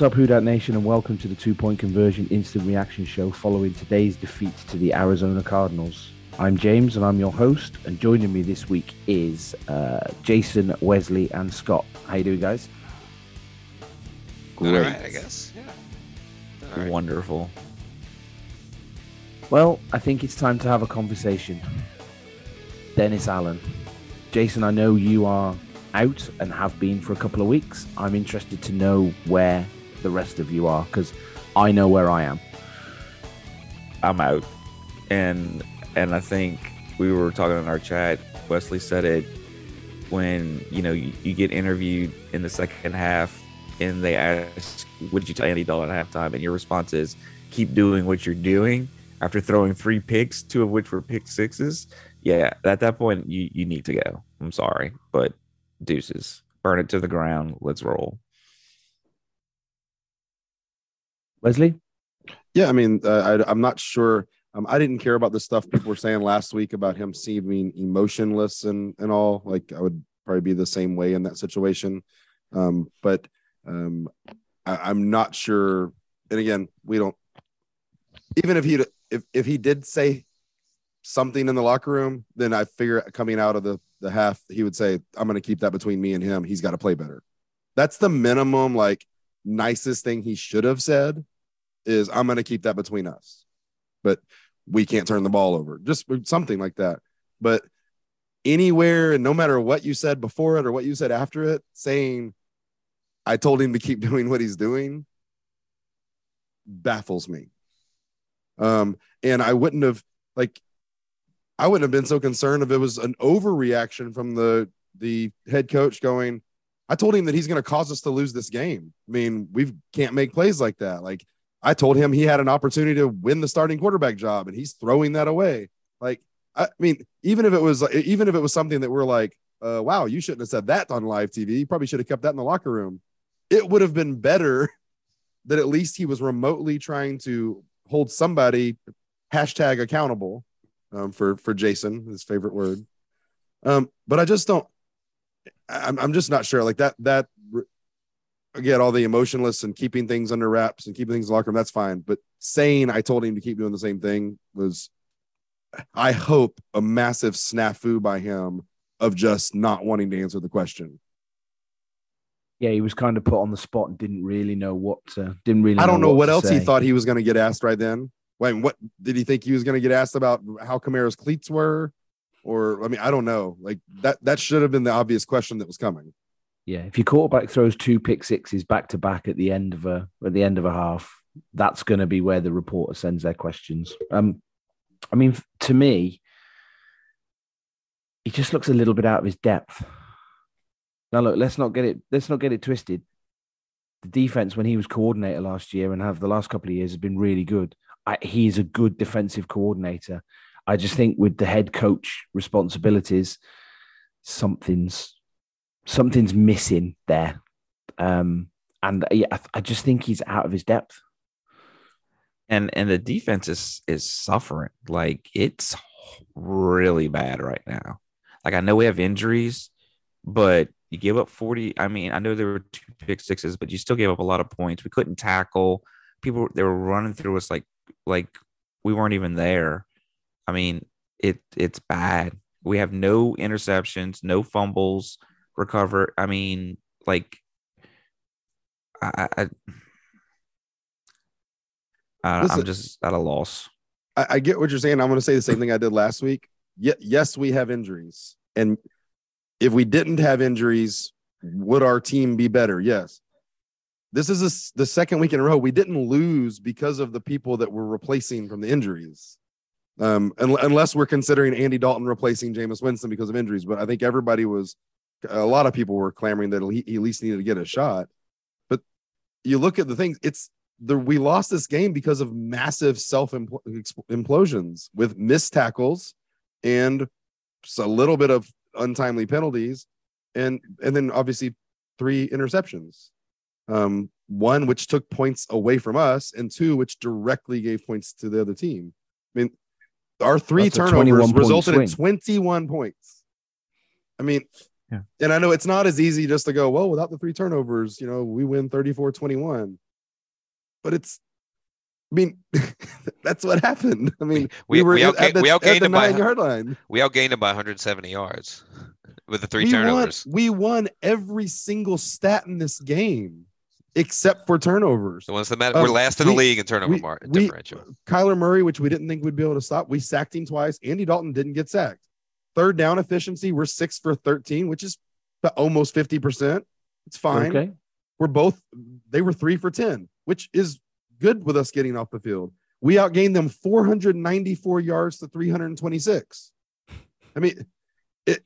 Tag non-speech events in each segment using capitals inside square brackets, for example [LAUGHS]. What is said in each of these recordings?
What's up, Who Dat Nation, and welcome to the two point conversion instant reaction show following today's defeat to the Arizona Cardinals. I'm James, and I'm your host, and joining me this week is uh, Jason, Wesley, and Scott. How you doing, guys? Great. All right, I guess. Yeah. Wonderful. Well, I think it's time to have a conversation. Dennis Allen. Jason, I know you are out and have been for a couple of weeks. I'm interested to know where the rest of you are because I know where I am. I'm out, and and I think we were talking in our chat. Wesley said it when you know you, you get interviewed in the second half, and they ask, "What did you tell Andy Dalton at halftime?" And your response is, "Keep doing what you're doing." After throwing three picks, two of which were pick sixes, yeah, at that point you you need to go. I'm sorry, but deuces. Burn it to the ground. Let's roll. Wesley? Yeah, I mean, uh, I, am not sure. Um, I didn't care about the stuff people were saying last week about him seeming emotionless and and all. Like I would probably be the same way in that situation. Um, but um, I, am not sure. And again, we don't. Even if he if if he did say something in the locker room, then I figure coming out of the the half, he would say, I'm going to keep that between me and him. He's got to play better. That's the minimum, like, nicest thing he should have said is, I'm going to keep that between us. But we can't turn the ball over. Just something like that. But anywhere, and no matter what you said before it or what you said after it, saying, I told him to keep [LAUGHS] doing what he's doing baffles me. Um, and I wouldn't have like I wouldn't have been so concerned if it was an overreaction from the the head coach going, I told him that he's going to cause us to lose this game. I mean, we can't make plays like that. Like I told him he had an opportunity to win the starting quarterback job and he's throwing that away. Like I mean, even if it was even if it was something that we're like, uh, wow, you shouldn't have said that on live TV. You probably should have kept that in the locker room. It would have been better [LAUGHS] that at least he was remotely trying to hold somebody hashtag accountable um, for for Jason, his favorite word. Um, but I just don't. I'm I'm just not sure. Like that that again, all the emotionless and keeping things under wraps and keeping things in locker room. That's fine. But saying I told him to keep doing the same thing was, I hope, a massive snafu by him of just not wanting to answer the question. Yeah, he was kind of put on the spot and didn't really know what. To, didn't really. I don't know, know what, what else say. he thought he was going to get asked right then. Wait, what did he think he was going to get asked about how Kamara's cleats were? Or I mean, I don't know. Like that that should have been the obvious question that was coming. Yeah, if your quarterback throws two pick sixes back to back at the end of a at the end of a half, that's going to be where the reporter sends their questions. Um, I mean, to me, he just looks a little bit out of his depth. Now, look, let's not get it let's not get it twisted. The defense when he was coordinator last year and have the last couple of years has been really good. I, he's a good defensive coordinator. I just think with the head coach responsibilities, something's something's missing there. Um, and yeah, I, I just think he's out of his depth. And and the defense is is suffering. Like it's really bad right now. Like I know we have injuries, but you gave up 40. I mean, I know there were two pick sixes, but you still gave up a lot of points. We couldn't tackle. People they were running through us like like we weren't even there. I mean, it it's bad. We have no interceptions, no fumbles recover. I mean, like I, I, I am just at a loss. I, I, get what you're saying. I'm going to say the same thing I did last week. Ye- yes, we have injuries, and if we didn't have injuries, would our team be better? Yes. This is a, the second week in a row we didn't lose because of the people that we're replacing from the injuries. Um, unless we're considering Andy Dalton replacing Jameis Winston because of injuries, but I think everybody was, a lot of people were clamoring that he, at least needed to get a shot. But you look at the things; it's the we lost this game because of massive self implosions with missed tackles and a little bit of untimely penalties, and and then obviously three interceptions um, one which took points away from us, and two which directly gave points to the other team. I mean, our three That's turnovers resulted in 21 points. I mean, Yeah. And I know it's not as easy just to go, well, without the three turnovers, you know, we win 34 21. But it's, I mean, [LAUGHS] that's what happened. I mean, We- we, were we at, outga- the, we at the them by nine-yard line. We outgained them by 170 yards with the three we turnovers. Won, we won every single stat in this game except for turnovers. The ones that matter. Um, we're last in the we- league in turnover we- mar- we- differential. Kyler Murray, which we didn't think we'd be able to stop, we sacked him twice. Andy Dalton didn't get sacked. Third down efficiency, we're six for 13, which is almost 50%. It's fine. Okay. We're both, they were three for 10, which is good with us getting off the field. We outgained them 494 yards to 326. I mean, it,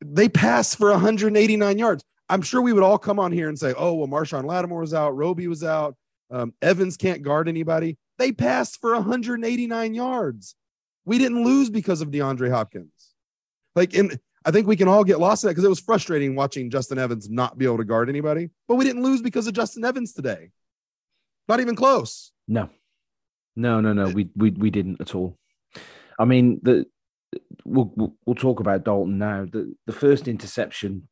they pass for 189 yards. I'm sure we would all come on here and say, oh, well, Marshon Lattimore was out, Roby was out, um, Evans can't guard anybody. They passed for 189 yards. We didn't lose because of DeAndre Hopkins. Like, and I think we can all get lost in that because it was frustrating watching Justin Evans not be able to guard anybody, but we didn't lose because of Justin Evans today. Not even close. No, no, no, no. We we we didn't at all. I mean, the we'll we'll, we'll talk about Dalton now. The the first interception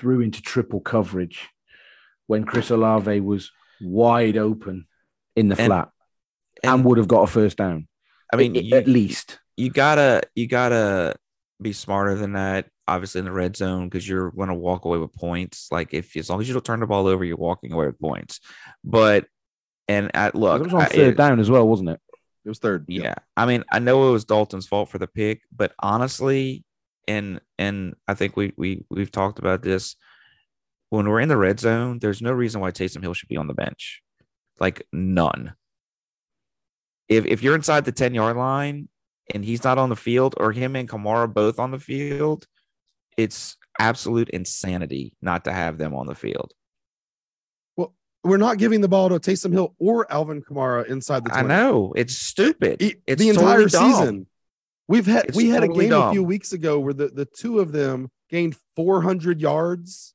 threw into triple coverage when Chris Olave was wide open in the And- flat and, and- would have got a first down. I mean, I- you, at least. you gotta you gotta be smarter than that. Obviously, in the red zone because you're going to walk away with points. Like if as long as you don't turn the ball over, you're walking away with points. But and at look, it was on I- third it- down as well, wasn't it? It was third. yeah. I mean, I know it was Dalton's fault for the pick, but honestly, and and I think we we we've talked about this. When we're in the red zone, there's no reason why Taysom Hill should be on the bench. Like none. If if you're inside the 10 yard line and he's not on the field, or him and Kamara both on the field, it's absolute insanity not to have them on the field. Well, We're not giving the ball to Taysom Hill or Alvin Kamara inside the 20. I know it's stupid. It's the entire totally season. We've had It's we had totally a game a few weeks ago where the, the two of them gained 400 yards.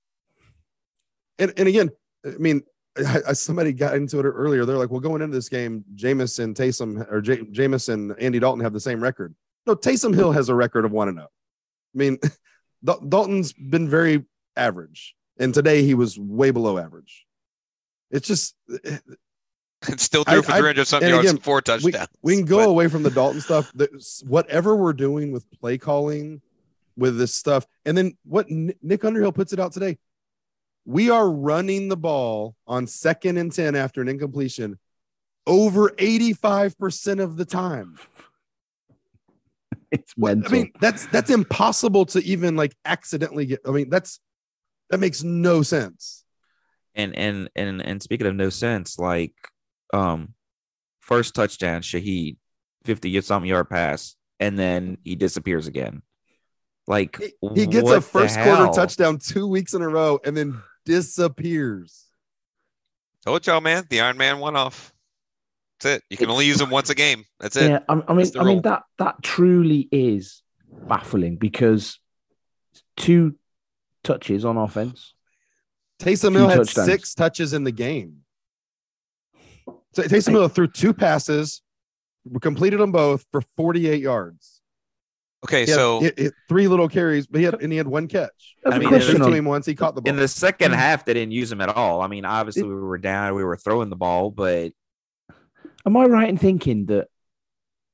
And and again, I mean, I, I- somebody got into it earlier. They're like, well, going into this game, Jameis and Taysom or J- Jameis and Andy Dalton have the same record. No, Taysom Hill has a record of one and zero. I mean, [LAUGHS] Dalton's been very average, and today he was way below average. It's just eh, And still threw I- for I- 300 something yards again, and four we, touchdowns. we can go But away from the Dalton stuff. Whatever we're doing with play calling, with this stuff, and then what Nick Underhill puts it out today. We are running the ball on second and 10 after an incompletion over 85% of the time. It's What- mental. I mean, that's that's impossible to even like accidentally get. I mean, that's that makes no sense. and and and and speaking of no sense, like um first touchdown, Shaheed, 50 something yard pass, and then he disappears again. Like He, he gets what a first quarter touchdown two weeks in a row and then disappears. told y'all, man, the Iron Man one off. That's it. You can only use them once a game. That's it. yeah, I, I mean, That's the I mean that that truly is baffling because two touches on offense. Taysom Two Hill had touchdowns. six touches in the game. So Taysom Hill threw two passes, completed them both for 48 yards. Okay, He had, so he- he three little carries, but he had and he had one catch. I mean, question Threw on him once, he caught the ball. In the second mm-hmm. half, they didn't use him at all. I mean, obviously we were down, we were throwing the ball, but Am I right in thinking that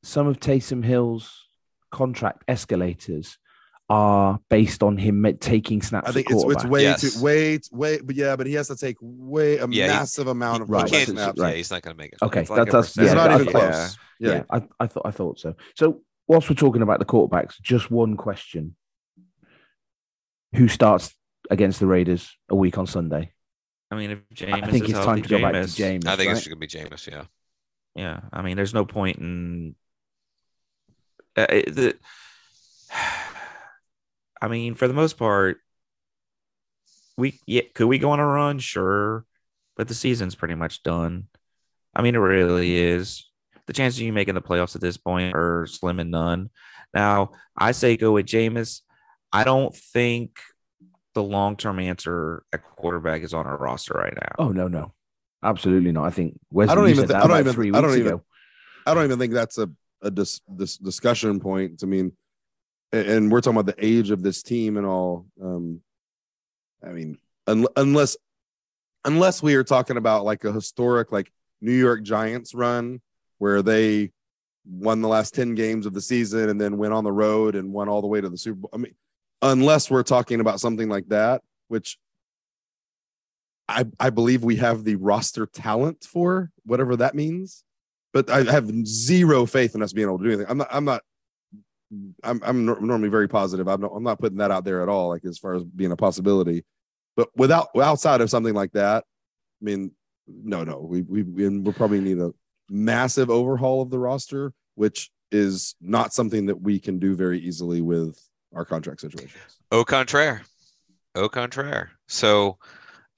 some of Taysom Hill's contract escalators are based on him taking snaps? I think it's it's way Yes. too way way, but yeah, but he has to take way a Yeah, he- massive amount of Right, he can't. snaps. Yeah, right. he's not going to make it. Okay, It's like that, a that's percentage. It's yeah, not I- even I- close. Yeah, Yeah. I, I thought I thought so. So whilst we're talking about the quarterbacks, just one question: Who starts against the Raiders a week on Sunday? I mean, if James I think is it's time to go back to James. I think right? it's going to be James. Yeah. Yeah, I mean, there's no point in uh, it- the. I mean, for the most part, we yeah, could we go on a run? Sure, but the season's pretty much done. I mean, it really is. The chances of you making the playoffs at this point are slim and none. Now, I say go with Jameis. I don't think the long term answer at quarterback is on our roster right now. Oh no, no, absolutely not. I think Wesley, I don't even said I don't even- three I don't even- ago. I don't even think that's a a dis, this discussion point. I mean, and- we're talking about the age of this team and all. Um, I mean, un- unless unless we are talking about like a historic like New York Giants run where they won the last 10 games of the season and then went on the road and won all the way to the Super Bowl. I mean, unless we're talking about something like that, which I I believe we have the roster talent for whatever that means. But I have zero faith in us being able to do anything. I'm not I'm not I'm I'm nor- normally very positive. I'm not I'm not putting that out there at all, like as far as being a possibility. But without outside of something like that, I mean, no, no, we we we- we'll probably need a massive overhaul of the roster, which is not something that we can do very easily with our contract situations. Au contraire. Au contraire. So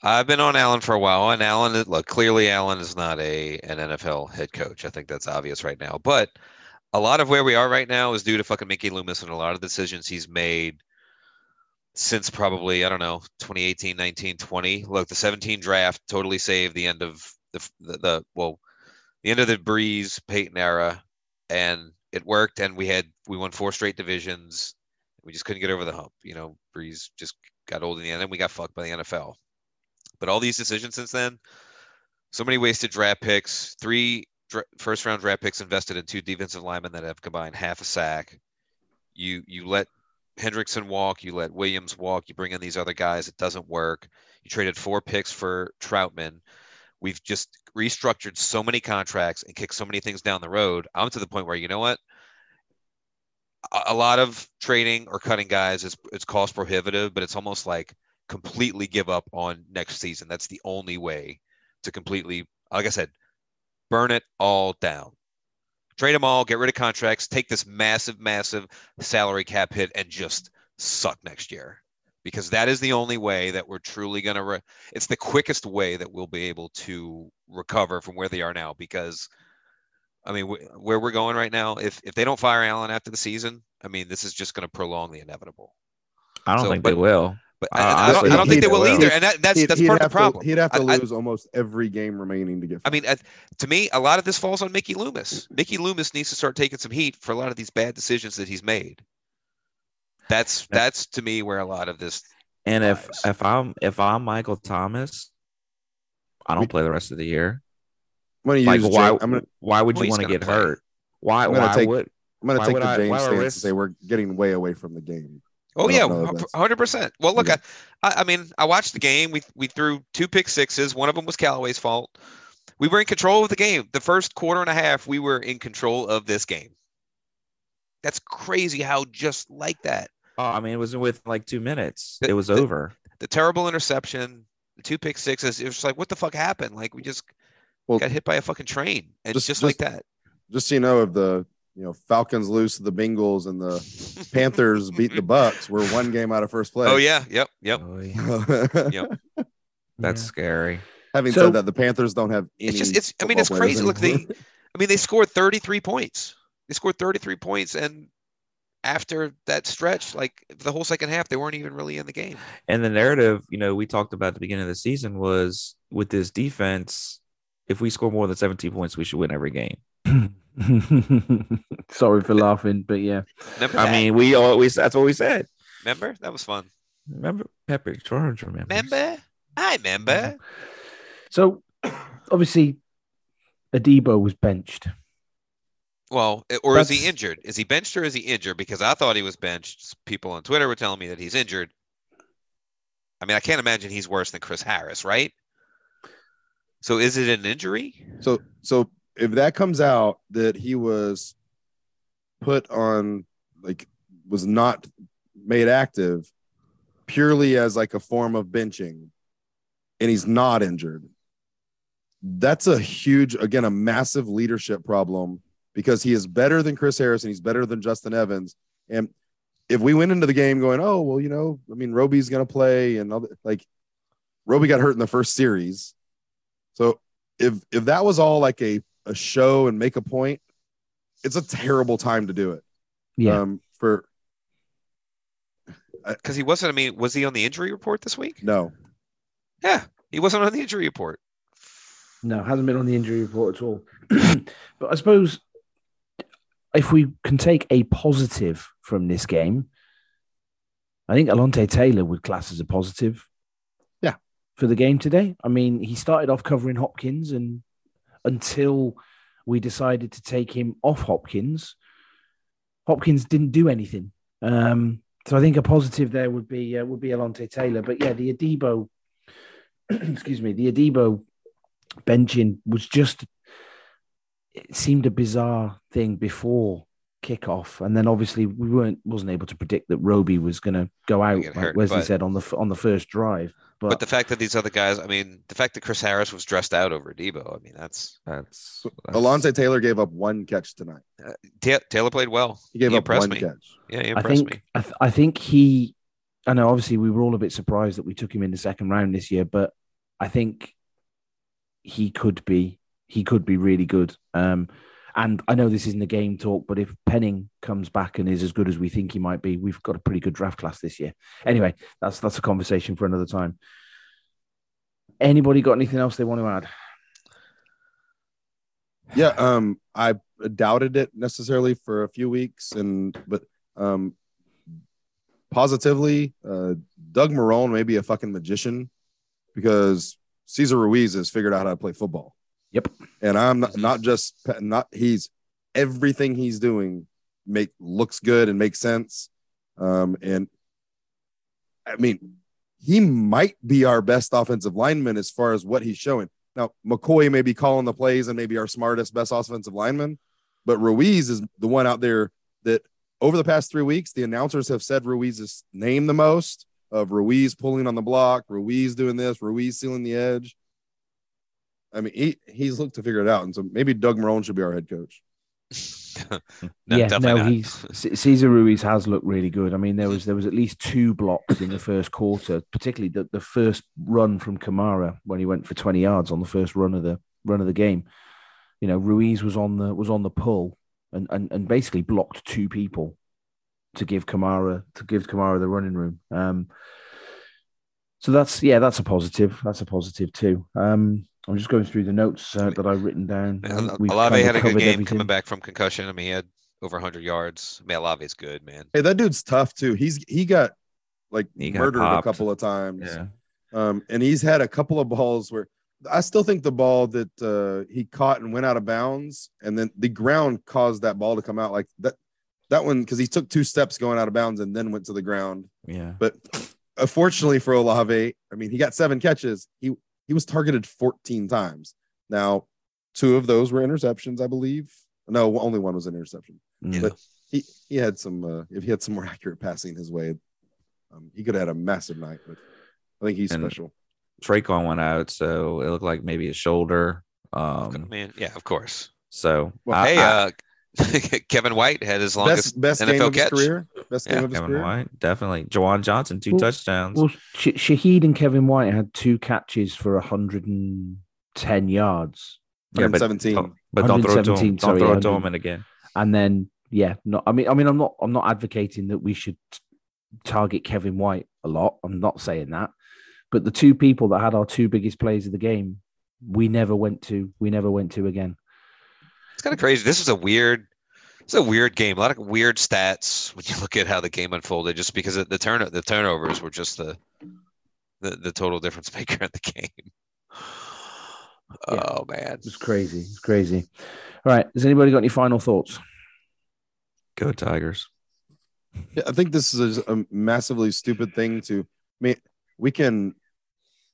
I've been on Allen for a while, and Allen, look, clearly Allen is not a an NFL head coach. I think that's obvious right now. But a lot of where we are right now is due to fucking Mickey Loomis and a lot of decisions he's made since probably, I don't know, 2018, 19, 20. Look, the 17 draft totally saved the end of the, the, the well, the end of the Brees Peyton era, and it worked. And we had, we won four straight divisions. We just couldn't get over the hump. You know, Brees just got old in the end, and we got fucked by the NFL. But all these decisions since then, so many wasted draft picks, three first round draft picks invested in two defensive linemen that have combined half a sack. You you let Hendrickson walk, you let Williams walk, you bring in these other guys, it doesn't work. You traded four picks for Trautman. We've just restructured so many contracts and kicked so many things down the road. I'm to the point where you know what? A, lot of trading or cutting guys is it's cost prohibitive, but it's almost like completely give up on next season. That's the only way to completely, like I said, burn it all down. Trade them all, get rid of contracts, take this massive, massive salary cap hit, and just suck next year. Because that is the only way that we're truly going to. Re- it's the quickest way that we'll be able to recover from where they are now. Because, I mean, wh- where we're going right now, if if they don't fire Allen after the season, I mean, this is just going to prolong the inevitable. I don't So, think but- they will. But Uh, I, I don't, I don't think they will either, and that, that's that's part of the problem. To, he'd have to I- lose almost every game remaining to get. I mean, to me, a lot of this falls on Mickey Loomis. Mickey Loomis needs to start taking some heat for a lot of these bad decisions that he's made. That's that's to me where a lot of this. And if lies. if I'm if I'm Michael Thomas, I don't play the rest of the year. I'm going to Like use. why? To why would Well, you want to get play. hurt? Why? I'm gonna Why take- would? I'm going to take the James stance and say we're getting way away from the game. Oh yeah, don't know if that's- hundred percent. Well, look, Okay. I, I I mean, I watched the game. We we threw two pick sixes. One of them was Callaway's fault. We were in control of the game. The first quarter and a half, we were in control of this game. That's crazy how just like that. Oh, I mean, it was with like two minutes. The- It was the- over. The terrible interception, the two pick sixes. It was just like, what the fuck happened? Like we just Well, got hit by a fucking train, and just- just, just- like that. just so you know, of the you know Falcons lose to the Bengals and the Panthers beat the Bucks, we're one game out of first place. Oh yeah, yep, yep. Oh, yeah. [LAUGHS] That's Yeah. scary. Having So- said that, the Panthers don't have any. It's just it's. I mean, it's players crazy. Look, they. [LAUGHS] I mean, they scored 33 points. They scored 33 points, and after that stretch, like the whole second half, they weren't even really in the game. And the narrative, you know, we talked about at the beginning of the season was with this defense, if we score more than 17 points, we should win every game. [LAUGHS] Sorry for laughing, but yeah. Remember? I that? mean, we always that's what we said. remember that was fun. Remember Pepper George remembers. Remember? I remember. So obviously, Adebo was benched. Well, i- or is he injured? Is he benched or is he injured? Because I thought he was benched. People on Twitter were telling me that he's injured. I mean, I can't imagine he's worse than Chris Harris, right? So is it an injury? So so if that comes out that he was put on like was not made active purely as like a form of benching and he's not injured that's a huge again a massive leadership problem because he is better than Chris Harris and he's better than Justin Evans. And if we went into the game going oh well you know I mean Roby's going to play and other, like Roby got hurt in the first series. So if if that was all like a a show and make a point, it's a terrible time to do it. Yeah. Um, for Because he wasn't. I mean, was he on the injury report this week? no, Yeah, he wasn't on the injury report. No, hasn't been on the injury report at all. [CLEARS THROAT] but I suppose if we can take a positive from this game, I think Alontae Taylor would class as a positive. Yeah. For the game today. I mean, he started off covering Hopkins and until we decided to take him off Hopkins, Hopkins didn't do anything. Um, so I think a positive there would be uh, would be Alontae Taylor. But yeah, the Adebo, [CLEARS THROAT] excuse me, the Adebo benching was just it seemed a bizarre thing before kickoff, and then obviously we weren't wasn't able to predict that Roby was going to go out, like hurt, Wesley said on the on the first drive. But, But the fact that these other guys, I mean, the fact that Chris Harris was dressed out over Debo, I mean, that's That's, Alontae Taylor gave up one catch tonight. Ta- Taylor played well. He gave He up impressed one me. catch. Yeah, he I impressed think me. I, th- I think he. I know obviously we were all a bit surprised that we took him in the second round this year, but I think he could be he could be really good. Um, and I know this isn't a game talk, but if Penning comes back and is as good as we think he might be, we've got a pretty good draft class this year. Anyway, that's that's a conversation for another time. Anybody got anything else they want to add? Yeah, um, I doubted it necessarily for a few weeks, and but um, positively, uh, Doug Marrone may be a fucking magician because Cesar Ruiz has figured out how to play football. Yep. and I'm not, not just not he's everything he's doing make looks good and makes sense. Um, and I mean, he might be our best offensive lineman as far as what he's showing. Now, McCoy may be calling the plays and maybe our smartest, best offensive lineman, but Ruiz is the one out there that over the past three weeks, the announcers have said Ruiz's name the most of Ruiz pulling on the block, Ruiz doing this, Ruiz sealing the edge. I mean, he, he's looked to figure it out. And so maybe Doug Marrone should be our head coach. [LAUGHS] no, yeah, definitely no, not. he's C- Cesar Ruiz has looked really good. I mean, there was there was at least two blocks in the first quarter, particularly the, the first run from Kamara when he went for twenty yards on the first run of the run of the game. You know, Ruiz was on the was on the pull and and, and basically blocked two people to give Kamara to give Kamara the running room. Um, so that's yeah, that's a positive. That's a positive too. Um, I'm just going through the notes uh, that I've written down. I think Olave had a good game everything. coming back from concussion. I mean, he had over 100 yards. I mean, Olave's good, man. Hey, that dude's tough too. He's he got like He got murdered a couple of times. yeah. Um, and he's had a couple of balls where I still think the ball that uh, he caught and went out of bounds, and then the ground caused that ball to come out like that. That one because he took two steps going out of bounds and then went to the ground. Yeah. But unfortunately for Olave, I mean, he got seven catches. He he was targeted 14 times. Now, two of those were interceptions, I believe. No, only one was an interception. Mm. But he he had some uh, if he had some more [LAUGHS] accurate passing his way, um, he could have had a massive night. But I think he's And- special. Tre'Quan went out, so it looked like maybe a shoulder. I Um, mean, yeah, of course. so Well, I- hey, I- uh, [LAUGHS] Kevin White had his longest. Best best game NFL of his catch. career. Best game Yeah, of his Kevin career. White, definitely. Juwan Johnson, two Well- touchdowns. Well, Sh- Shaheed and Kevin White had two catches for 110 yards. yeah, but, 117. don't- but don't throw it to 117, him. Don't sorry, throw it to him and again. And then, yeah, no, I mean, I mean, I'm not, I'm not advocating that we should target Kevin White a lot. I'm not saying that, but the two people that had our two biggest plays of the game, we never went to, we never went to again. It's kind of crazy. This is a weird. It's a weird game. A lot of weird stats when you [LAUGHS] look at how the game unfolded. Just because of the turn the turnovers were just the the, the total difference [LAUGHS] maker in the game. Yeah. Oh man. it's crazy. It's crazy. All right. Has anybody got any final thoughts? Go Tigers. Yeah, I think this is a massively stupid thing to. I mean, we can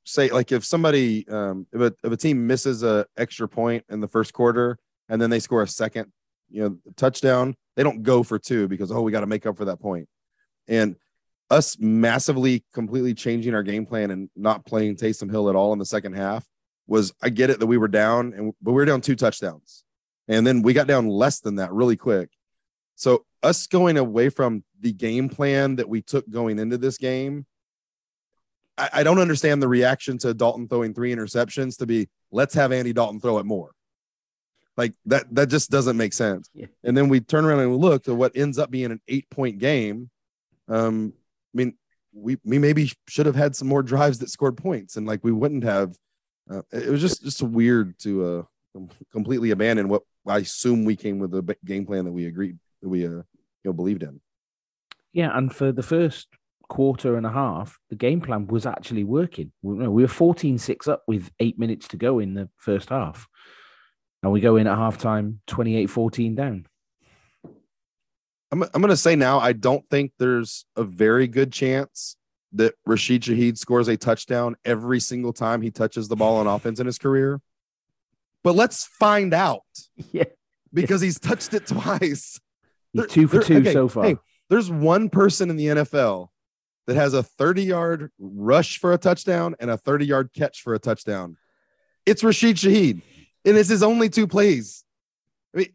say like if somebody, um, if a, if a team misses a extra point in the first quarter and then they score a second, you know, touchdown, they don't go for two because oh, we got to make up for that point. And us massively, completely changing our game plan and not playing Taysom Hill at all in the second half was I get it that we were down and but we were down two touchdowns, and then we got down less than that really quick. So us going away from the game plan that we took going into this game, I, I don't understand the reaction to Dalton throwing three interceptions to be let's have Andy Dalton throw it more. Like that, that just doesn't make sense. Yeah. And then we turn around and we look at what ends up being an eight point game. Um, I mean, we we maybe should have had some more drives that scored points, and like we wouldn't have. Uh, it was just just weird to uh completely abandon what I assume we came with a game plan that we agreed that we uh you know believed in. Yeah, and for the first quarter and a half, the game plan was actually working. We, we were 14-6 up with eight minutes to go in the first half. And we go in at halftime 28-14 down. I'm, I'm going to say now, I don't think there's a very good chance that Rashid Shaheed scores a touchdown every single time he touches the ball on [LAUGHS] offense in his career. But let's find out [LAUGHS] Yeah. because he's touched it twice. He's There- two for there- two okay, so far. hey, there's one person in the NFL that has a 30 yard rush for a touchdown and a 30 yard catch for a touchdown. It's Rashid Shaheed, and it's his only two plays. I mean,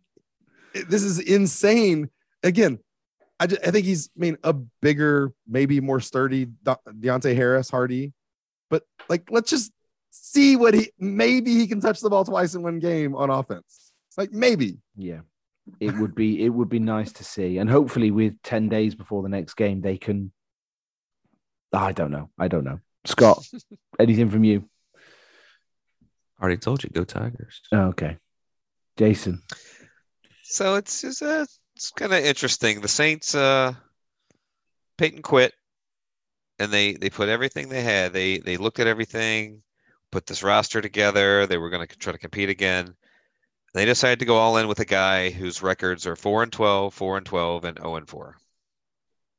this is insane. Again, I, ju- I think he's, I mean, a bigger, maybe more sturdy De- Deonte Harris, Hardy, but like, let's just see what he maybe he can touch the ball twice in one game on offense. Like, maybe. Yeah. It would be it would be nice to see. And hopefully with 10 days before the next game, they can I don't know. I don't know. Scott, anything from you? Already told you, go Tigers. Oh, okay. Jason. So it's just uh, it's kind of interesting. The Saints, uh, Peyton quit, and they they put everything they had. They they looked at everything, put this roster together. They were going to try to compete again. They decided to go all in with a guy whose records are four and 12, 4 and 12, and 0 and 4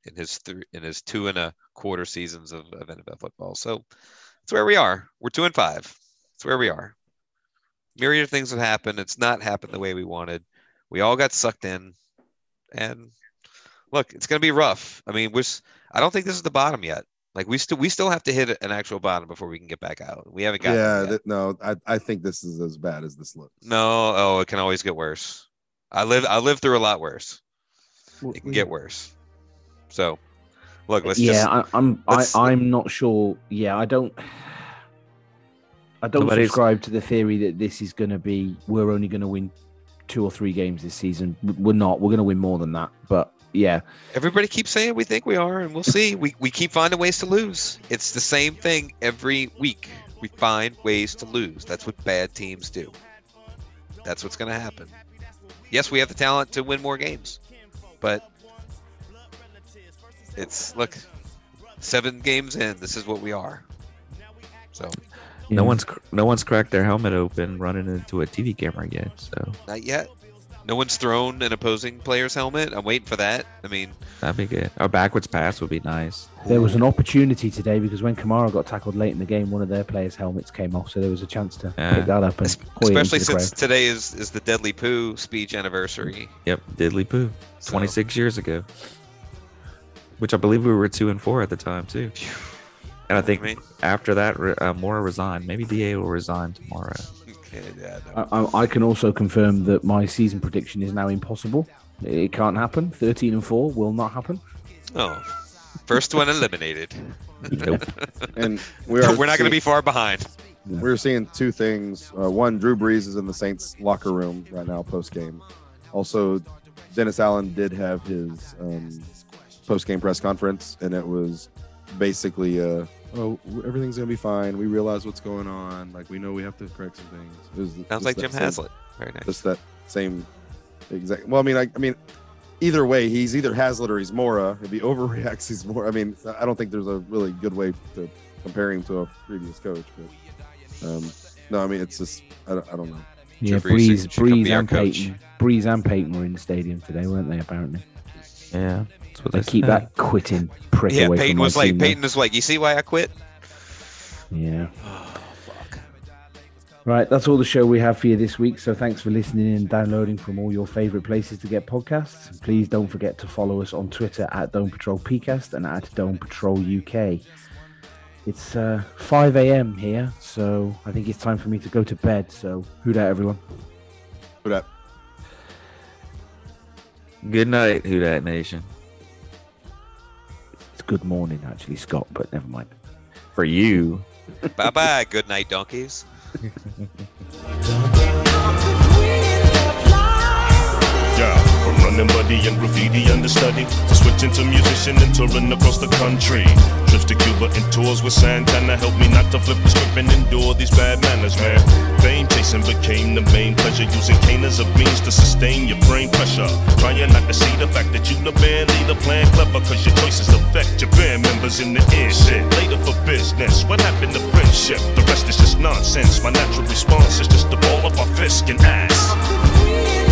in his three in his two and a quarter seasons of, of NFL football. So that's where we are. We're two and five. That's where we are. Myriad of things have happened. It's not happened the way we wanted. We all got sucked in, and look, it's going to be rough. I mean, we're. s- I don't think this is the bottom yet. Like we still we still have to hit an actual bottom before we can get back out. We haven't got yeah, there yet. that, no, I, I think this is as bad as this looks. No, oh, it can always get worse. I live I lived through a lot worse. It can get worse. So, look, let's yeah, just I, I'm I, I'm not sure. Yeah, I don't I don't Nobody's- subscribe to the theory that this is going to be we're only going to win two or three games this season. We're not. We're going to win more than that. But yeah, everybody keeps saying we think we are, and we'll see. We we keep finding ways to lose. It's the same thing every week. We find ways to lose. That's what bad teams do. That's what's going to happen. Yes, we have the talent to win more games, but it's look, seven games in. This is what we are. So No one's cr- no one's cracked their helmet open running into a TV camera yet. So not yet. No one's thrown an opposing player's helmet. I'm waiting for that. I mean, that'd be good. A backwards pass would be nice. There was an opportunity today because when Kamara got tackled late in the game, one of their players' helmets came off, so there was a chance to Yeah. pick that up and Es- hoy it especially into the since crowd. today is is the diddly poo speech anniversary. Yep, diddly poo. So- 26 years ago. Which I believe we were two and four at the time too. And I think mean, after that, re- uh, Mora resigned. Maybe Da will resign tomorrow. okay, yeah, no. I, I, I can also confirm that my season prediction is now impossible. It can't happen. Thirteen and four will not happen. oh, first one eliminated. Nope. [LAUGHS] And we are We're not going to be far behind. We're seeing two things. Uh, one, Drew Brees is in the Saints locker room right now, post game. Also, Dennis Allen did have his um, post game press conference, and it was basically, uh, "Oh, everything's gonna be fine. We realize what's going on. Like we know we have to correct some things." It was Sounds just like Jim same- Haslett. Very nice. Just that same exact. Well, I mean, I, I mean, either way, he's either Haslett or he's Mora. If he [LAUGHS] overreacts, he's Mora. I mean, I don't think there's a really good way to compare him to a previous coach, but um, no, I mean, it's just I don't, I don't know. Yeah, Drew Brees, should- should come Brees and coach. Peyton, Brees and Peyton were in the stadium today, weren't they? Apparently, Yeah, that's what they they keep said. that quitting prick Yeah, away Peyton from my was like, team, though. Peyton was like, you see why I quit? Yeah. Oh, fuck. Right, that's all the show we have for you this week. So thanks for listening and downloading from all your favorite places to get podcasts. Please don't forget to follow us on Twitter at Dome Patrol PCast and at Dome Patrol UK. It's uh, 5 a.m. here, so I think it's time for me to go to bed. So, Who Dat, everyone? But uh, Good night, Who Dat Nation. Good morning, actually, Scott, but never mind. For you. Bye bye. Good night, donkeys. [LAUGHS] And buddy and graffiti understudy. To switching to musician and touring across the country. Trips to Cuba and tours with Santana helped me not to flip the script and endure these bad manners, man. Fame chasing became the main pleasure. Using cane as a means to sustain your brain pressure. Trying not to see the fact that you the band leader playing clever, cause your choices affect your band members in the ear shit. Later for business, what happened to friendship? The rest is just nonsense. My natural response is just to ball up my fist and ass.